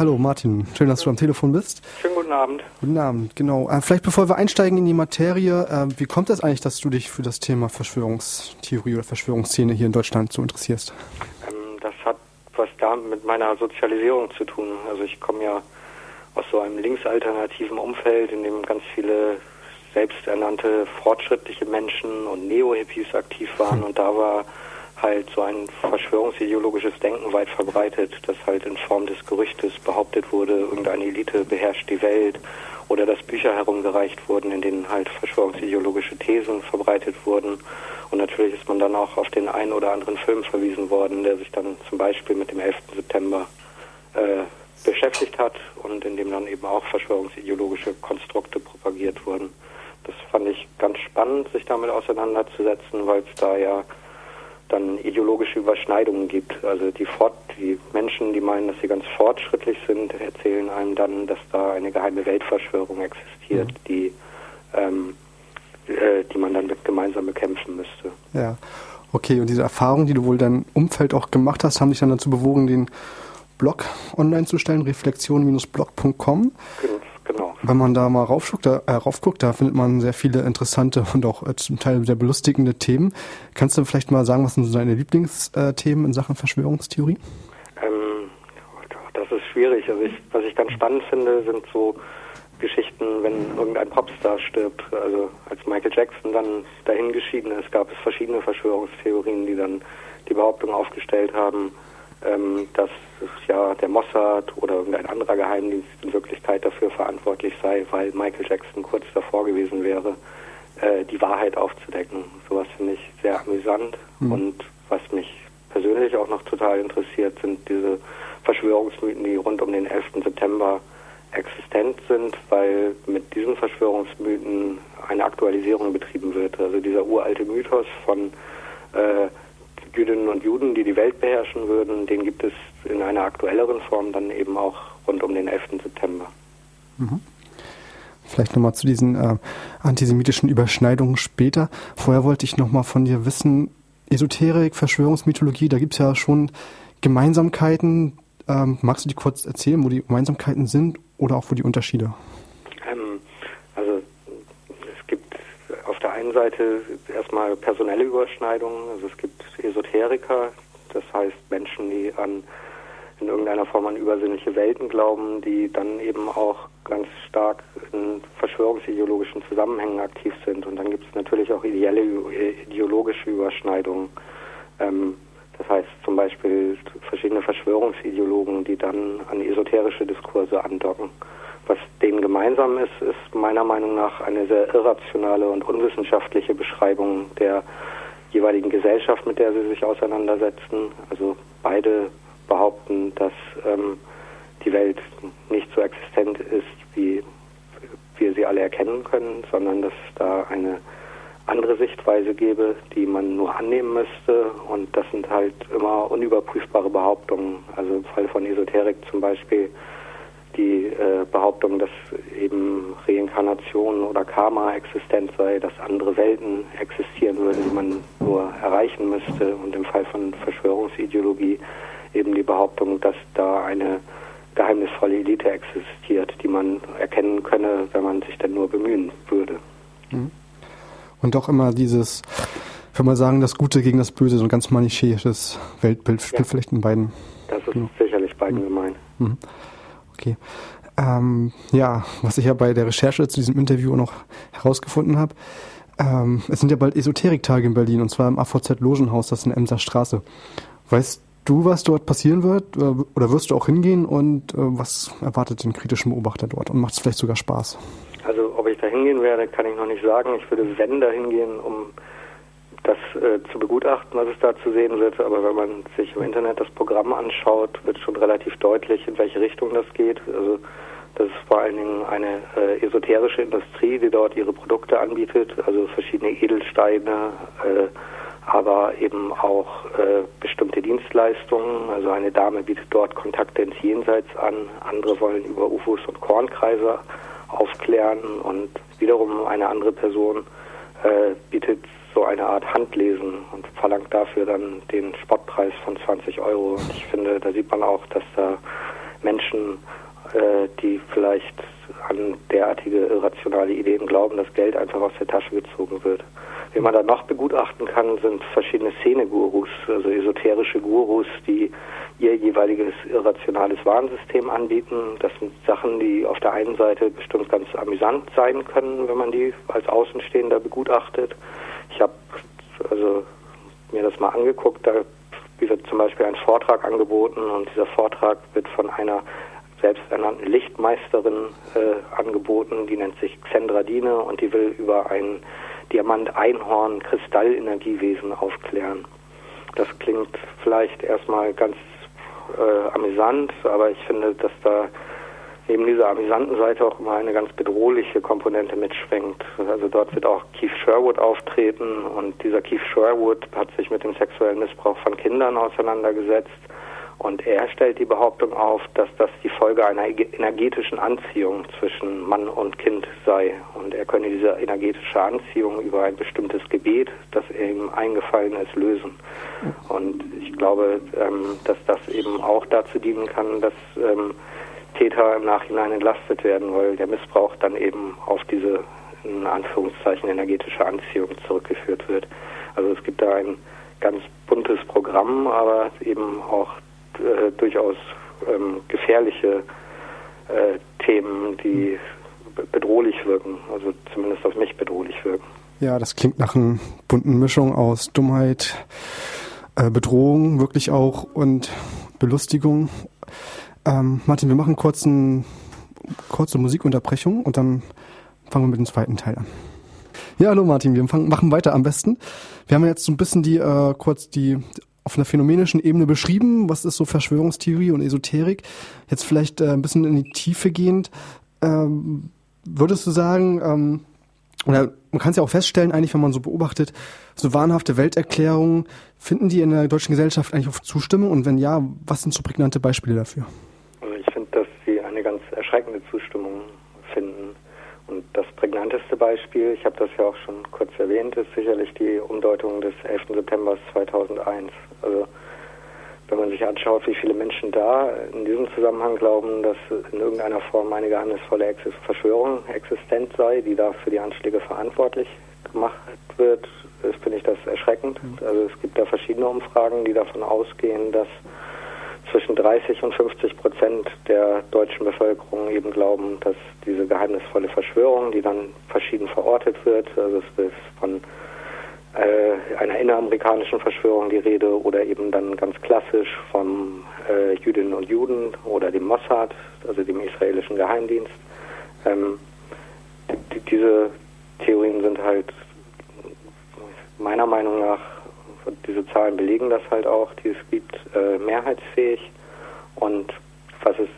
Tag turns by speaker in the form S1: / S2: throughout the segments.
S1: Hallo Martin, schön, dass du am Telefon bist.
S2: Schönen guten Abend.
S1: Guten Abend, genau. Äh, vielleicht bevor wir einsteigen in die Materie, äh, wie kommt es eigentlich, dass du dich für das Thema Verschwörungstheorie oder Verschwörungsszene hier in Deutschland so interessierst?
S2: Ähm, das hat was da mit meiner Sozialisierung zu tun. Also ich komme ja aus so einem linksalternativen Umfeld, in dem ganz viele selbsternannte fortschrittliche Menschen und Neo-Hippies aktiv waren hm. und da war halt so ein verschwörungsideologisches Denken weit verbreitet, das halt in Form des Gerüchtes behauptet wurde, irgendeine Elite beherrscht die Welt oder dass Bücher herumgereicht wurden, in denen halt verschwörungsideologische Thesen verbreitet wurden. Und natürlich ist man dann auch auf den einen oder anderen Film verwiesen worden, der sich dann zum Beispiel mit dem 11. September äh, beschäftigt hat und in dem dann eben auch verschwörungsideologische Konstrukte propagiert wurden. Das fand ich ganz spannend, sich damit auseinanderzusetzen, weil es da ja dann ideologische Überschneidungen gibt. Also die, Fort die Menschen, die meinen, dass sie ganz fortschrittlich sind, erzählen einem dann, dass da eine geheime Weltverschwörung existiert, mhm. die, ähm, äh, die man dann gemeinsam bekämpfen müsste.
S1: Ja, okay. Und diese Erfahrungen, die du wohl dein Umfeld auch gemacht hast, haben dich dann dazu bewogen, den Blog online zu stellen, reflexion-blog.com.
S2: Genau.
S1: Wenn man da mal raufguckt, da, äh, raufguckt, da findet man sehr viele interessante und auch äh, zum Teil sehr belustigende Themen. Kannst du vielleicht mal sagen, was sind so deine Lieblingsthemen in Sachen Verschwörungstheorie?
S2: Ähm, das ist schwierig. Also ich, was ich ganz spannend finde, sind so Geschichten, wenn irgendein Popstar stirbt. Also als Michael Jackson dann dahin geschieden ist, gab es verschiedene Verschwörungstheorien, die dann die Behauptung aufgestellt haben, ähm, dass ja der Mossad oder irgendein anderer Geheimdienst in Wirklichkeit dafür verantwortlich sei, weil Michael Jackson kurz davor gewesen wäre, äh, die Wahrheit aufzudecken. Sowas finde ich sehr amüsant mhm. und was mich persönlich auch noch total interessiert, sind diese Verschwörungsmythen, die rund um den 11. September existent sind, weil mit diesen Verschwörungsmythen eine Aktualisierung betrieben wird. Also dieser uralte Mythos von äh, Jüdinnen und Juden, die die Welt beherrschen würden, den gibt es in einer aktuelleren Form dann eben auch rund um den 11. September.
S1: Mhm. Vielleicht nochmal zu diesen äh, antisemitischen Überschneidungen später. Vorher wollte ich nochmal von dir wissen, Esoterik, Verschwörungsmythologie, da gibt es ja schon Gemeinsamkeiten. Ähm, magst du die kurz erzählen, wo die Gemeinsamkeiten sind oder auch wo die Unterschiede?
S2: Ähm, also es gibt auf der einen Seite erstmal personelle Überschneidungen. Also es gibt Esoteriker, das heißt Menschen, die an in irgendeiner Form an übersinnliche Welten glauben, die dann eben auch ganz stark in verschwörungsideologischen Zusammenhängen aktiv sind. Und dann gibt es natürlich auch ideelle, ideologische Überschneidungen. Ähm, das heißt zum Beispiel verschiedene Verschwörungsideologen, die dann an esoterische Diskurse andocken. Was denen gemeinsam ist, ist meiner Meinung nach eine sehr irrationale und unwissenschaftliche Beschreibung der jeweiligen Gesellschaft, mit der sie sich auseinandersetzen. Also beide behaupten, dass ähm, die Welt nicht so existent ist, wie wir sie alle erkennen können, sondern dass es da eine andere Sichtweise gäbe, die man nur annehmen müsste. Und das sind halt immer unüberprüfbare Behauptungen. Also im Fall von Esoterik zum Beispiel die äh, Behauptung, dass eben Reinkarnation oder Karma existent sei, dass andere Welten existieren würden, die man nur erreichen müsste. Und im Fall von Verschwörungsideologie eben die Behauptung, dass da eine geheimnisvolle Elite existiert, die man erkennen könne, wenn man sich denn nur bemühen würde. Mhm.
S1: Und doch immer dieses, wenn man sagen, das Gute gegen das Böse, so ein ganz manichäisches Weltbild, ja. vielleicht in beiden.
S2: Das ist ja. sicherlich beiden mhm. gemeint.
S1: Mhm. Okay. Ähm, ja, was ich ja bei der Recherche zu diesem Interview noch herausgefunden habe, ähm, es sind ja bald Esoteriktage in Berlin und zwar im AVZ Logenhaus, das ist in Emser Straße. Weißt du, was dort passieren wird? Äh, oder wirst du auch hingehen und äh, was erwartet den kritischen Beobachter dort? Und macht es vielleicht sogar Spaß?
S2: Also, ob ich da hingehen werde, kann ich noch nicht sagen. Ich würde, wenn, da hingehen, um das äh, zu begutachten, was es da zu sehen wird. Aber wenn man sich im Internet das Programm anschaut, wird schon relativ deutlich, in welche Richtung das geht. Also das ist vor allen Dingen eine äh, esoterische Industrie, die dort ihre Produkte anbietet, also verschiedene Edelsteine, äh, aber eben auch äh, bestimmte Dienstleistungen. Also eine Dame bietet dort Kontakte ins Jenseits an, andere wollen über UFOs und Kornkreise aufklären und wiederum eine andere Person äh, bietet so eine Art Handlesen und verlangt dafür dann den Spottpreis von 20 Euro. Und ich finde, da sieht man auch, dass da Menschen, äh, die vielleicht an derartige irrationale Ideen glauben, dass Geld einfach aus der Tasche gezogen wird. Wie man da noch begutachten kann, sind verschiedene Szene-Gurus, also esoterische Gurus, die ihr jeweiliges irrationales Warnsystem anbieten. Das sind Sachen, die auf der einen Seite bestimmt ganz amüsant sein können, wenn man die als Außenstehender begutachtet. Ich habe also mir das mal angeguckt, da wird zum Beispiel ein Vortrag angeboten und dieser Vortrag wird von einer selbsternannten Lichtmeisterin äh, angeboten, die nennt sich Xendradine und die will über ein Diamant-Einhorn-Kristallenergiewesen aufklären. Das klingt vielleicht erstmal ganz äh, amüsant, aber ich finde, dass da neben dieser amüsanten Seite auch immer eine ganz bedrohliche Komponente mitschwingt. Also dort wird auch Keith Sherwood auftreten und dieser Keith Sherwood hat sich mit dem sexuellen Missbrauch von Kindern auseinandergesetzt und er stellt die Behauptung auf, dass das die Folge einer energetischen Anziehung zwischen Mann und Kind sei. Und er könne diese energetische Anziehung über ein bestimmtes Gebet, das ihm eingefallen ist, lösen. Und ich glaube, ähm, dass das eben auch dazu dienen kann, dass ähm, Täter im Nachhinein entlastet werden, weil der Missbrauch dann eben auf diese in Anführungszeichen energetische Anziehung zurückgeführt wird. Also es gibt da ein ganz buntes Programm, aber eben auch äh, durchaus ähm, gefährliche äh, Themen, die bedrohlich wirken, also zumindest auf mich bedrohlich wirken.
S1: Ja, das klingt nach einer bunten Mischung aus Dummheit, äh, Bedrohung wirklich auch und Belustigung. Ähm, Martin, wir machen kurz eine kurze Musikunterbrechung und dann fangen wir mit dem zweiten Teil an. Ja, hallo Martin, wir fangen, machen weiter am besten. Wir haben jetzt so ein bisschen die äh, kurz die auf einer phänomenischen Ebene beschrieben, was ist so Verschwörungstheorie und Esoterik. Jetzt vielleicht äh, ein bisschen in die Tiefe gehend. Ähm, würdest du sagen, ähm, oder man kann es ja auch feststellen, eigentlich, wenn man so beobachtet, so wahnhafte Welterklärungen, finden die in der deutschen Gesellschaft eigentlich auf Zustimmung? Und wenn ja, was sind so prägnante Beispiele dafür?
S2: Also ich finde, dass sie eine ganz erschreckende Zustimmung finden. Und das prägnanteste Beispiel, ich habe das ja auch schon kurz erwähnt, ist sicherlich die Umdeutung des 11. September 2001. Also wenn man sich anschaut, wie viele Menschen da in diesem Zusammenhang glauben, dass in irgendeiner Form eine geheimnisvolle Verschwörung existent sei, die da für die Anschläge verantwortlich gemacht wird, finde ich das erschreckend. Mhm. Also es gibt da verschiedene Umfragen, die davon ausgehen, dass zwischen 30 und 50 Prozent der deutschen Bevölkerung eben glauben, dass diese geheimnisvolle Verschwörung, die dann verschieden verortet wird, also es ist von äh, einer inneramerikanischen Verschwörung die Rede oder eben dann ganz klassisch vom äh, Jüdinnen und Juden oder dem Mossad, also dem israelischen Geheimdienst. Ähm, die, diese Theorien sind halt meiner Meinung nach diese Zahlen belegen das halt auch, die es gibt, äh, mehrheitsfähig. Und was es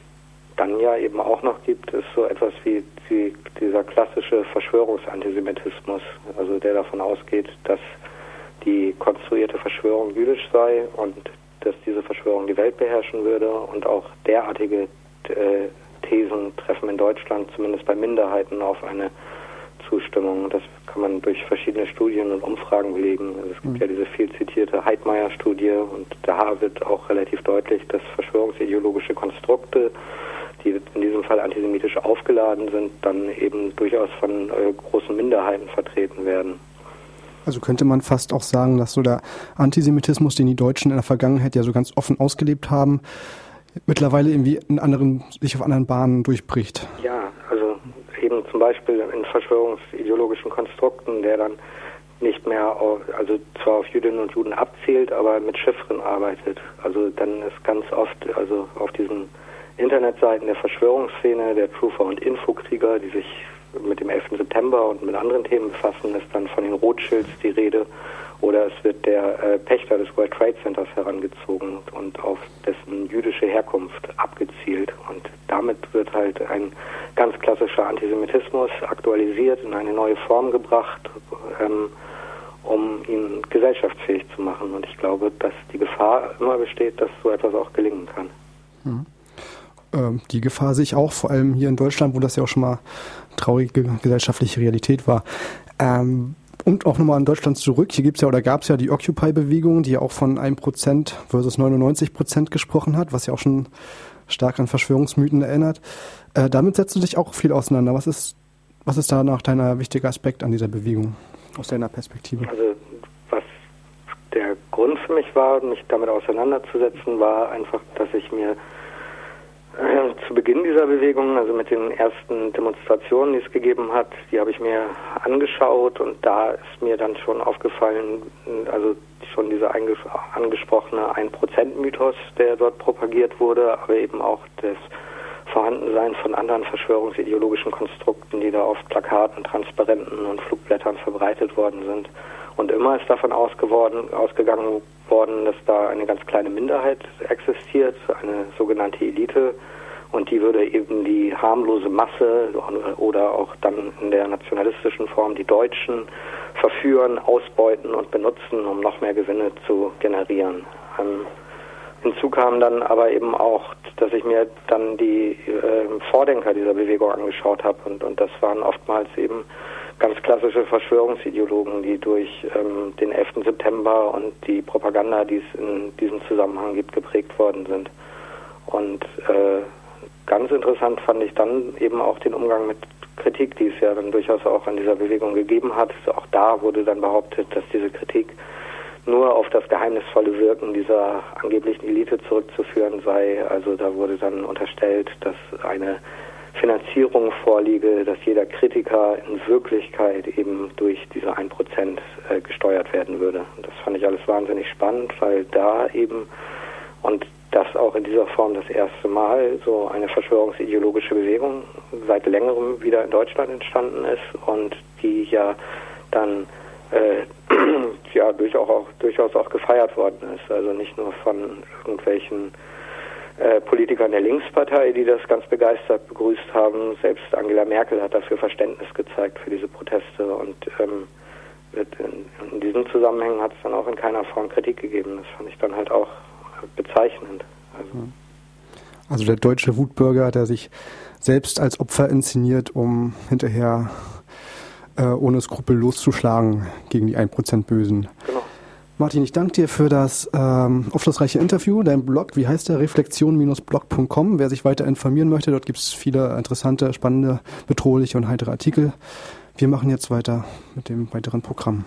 S2: dann ja eben auch noch gibt, ist so etwas wie die, dieser klassische Verschwörungsantisemitismus, also der davon ausgeht, dass die konstruierte Verschwörung jüdisch sei und dass diese Verschwörung die Welt beherrschen würde und auch derartige äh, Thesen treffen in Deutschland zumindest bei Minderheiten auf eine Zustimmung. Das kann man durch verschiedene Studien und Umfragen belegen. Also es gibt mhm. ja diese viel zitierte Heidmeier-Studie und da wird auch relativ deutlich, dass verschwörungsideologische Konstrukte, die in diesem Fall antisemitisch aufgeladen sind, dann eben durchaus von äh, großen Minderheiten vertreten werden.
S1: Also könnte man fast auch sagen, dass so der Antisemitismus, den die Deutschen in der Vergangenheit ja so ganz offen ausgelebt haben, mittlerweile irgendwie in anderen, sich auf anderen Bahnen durchbricht.
S2: Ja, eben zum Beispiel in verschwörungsideologischen Konstrukten, der dann nicht mehr, auf, also zwar auf Jüdinnen und Juden abzielt, aber mit Chiffren arbeitet. Also dann ist ganz oft, also auf diesen Internetseiten der Verschwörungsszene, der Truther und Infokrieger, die sich mit dem 11. September und mit anderen Themen befassen, ist dann von den Rothschilds die Rede oder es wird der äh, Pächter des World Trade Centers herangezogen und auf dessen jüdische Herkunft abgezielt. Und damit wird halt ein ganz klassischer Antisemitismus aktualisiert, in eine neue Form gebracht, ähm, um ihn gesellschaftsfähig zu machen. Und ich glaube, dass die Gefahr immer besteht, dass so etwas auch gelingen kann.
S1: Mhm. Ähm, die Gefahr sehe ich auch, vor allem hier in Deutschland, wo das ja auch schon mal traurige gesellschaftliche Realität war. Ähm, und auch nochmal in Deutschland zurück. Hier gibt's ja oder gab's ja die Occupy-Bewegung, die ja auch von 1% versus 99% gesprochen hat, was ja auch schon stark an Verschwörungsmythen erinnert. Äh, damit setzt du dich auch viel auseinander. Was ist, was ist da noch dein wichtiger Aspekt an dieser Bewegung aus deiner Perspektive?
S2: Also was der Grund für mich war, mich damit auseinanderzusetzen, war einfach, dass ich mir zu Beginn dieser Bewegung, also mit den ersten Demonstrationen, die es gegeben hat, die habe ich mir angeschaut und da ist mir dann schon aufgefallen, also schon dieser angesprochene 1%-Mythos, der dort propagiert wurde, aber eben auch das Vorhandensein von anderen verschwörungsideologischen Konstrukten, die da auf Plakaten, Transparenten und Flugblättern verbreitet worden sind. Und immer ist davon ausgeworden, ausgegangen worden, dass da eine ganz kleine Minderheit existiert, eine sogenannte Elite, und die würde eben die harmlose Masse oder auch dann in der nationalistischen Form die Deutschen verführen, ausbeuten und benutzen, um noch mehr Gewinne zu generieren. Ähm, hinzu kam dann aber eben auch, dass ich mir dann die äh, Vordenker dieser Bewegung angeschaut habe und, und das waren oftmals eben ganz klassische Verschwörungsideologen, die durch ähm, den 11. September und die Propaganda, die es in diesem Zusammenhang gibt, geprägt worden sind. Und äh, ganz interessant fand ich dann eben auch den Umgang mit Kritik, die es ja dann durchaus auch an dieser Bewegung gegeben hat. Auch da wurde dann behauptet, dass diese Kritik nur auf das geheimnisvolle Wirken dieser angeblichen Elite zurückzuführen sei. Also da wurde dann unterstellt, dass eine Finanzierung vorliege, dass jeder Kritiker in Wirklichkeit eben durch diese 1% äh, gesteuert werden würde. Das fand ich alles wahnsinnig spannend, weil da eben und das auch in dieser Form das erste Mal so eine verschwörungsideologische Bewegung seit längerem wieder in Deutschland entstanden ist und die ja dann äh, ja durchaus auch, durchaus auch gefeiert worden ist. Also nicht nur von irgendwelchen Politikern der Linkspartei, die das ganz begeistert begrüßt haben. Selbst Angela Merkel hat dafür Verständnis gezeigt für diese Proteste und ähm, in, in diesem Zusammenhang hat es dann auch in keiner Form Kritik gegeben. Das fand ich dann halt auch bezeichnend. Also,
S1: also der deutsche Wutbürger, der sich selbst als Opfer inszeniert, um hinterher äh, ohne Skrupel loszuschlagen gegen die 1% Bösen. Genau. Martin, ich danke dir für das ähm, aufschlussreiche Interview. Dein Blog, wie heißt der? Reflexion-blog.com. Wer sich weiter informieren möchte, dort gibt es viele interessante, spannende, bedrohliche und heitere Artikel. Wir machen jetzt weiter mit dem weiteren Programm.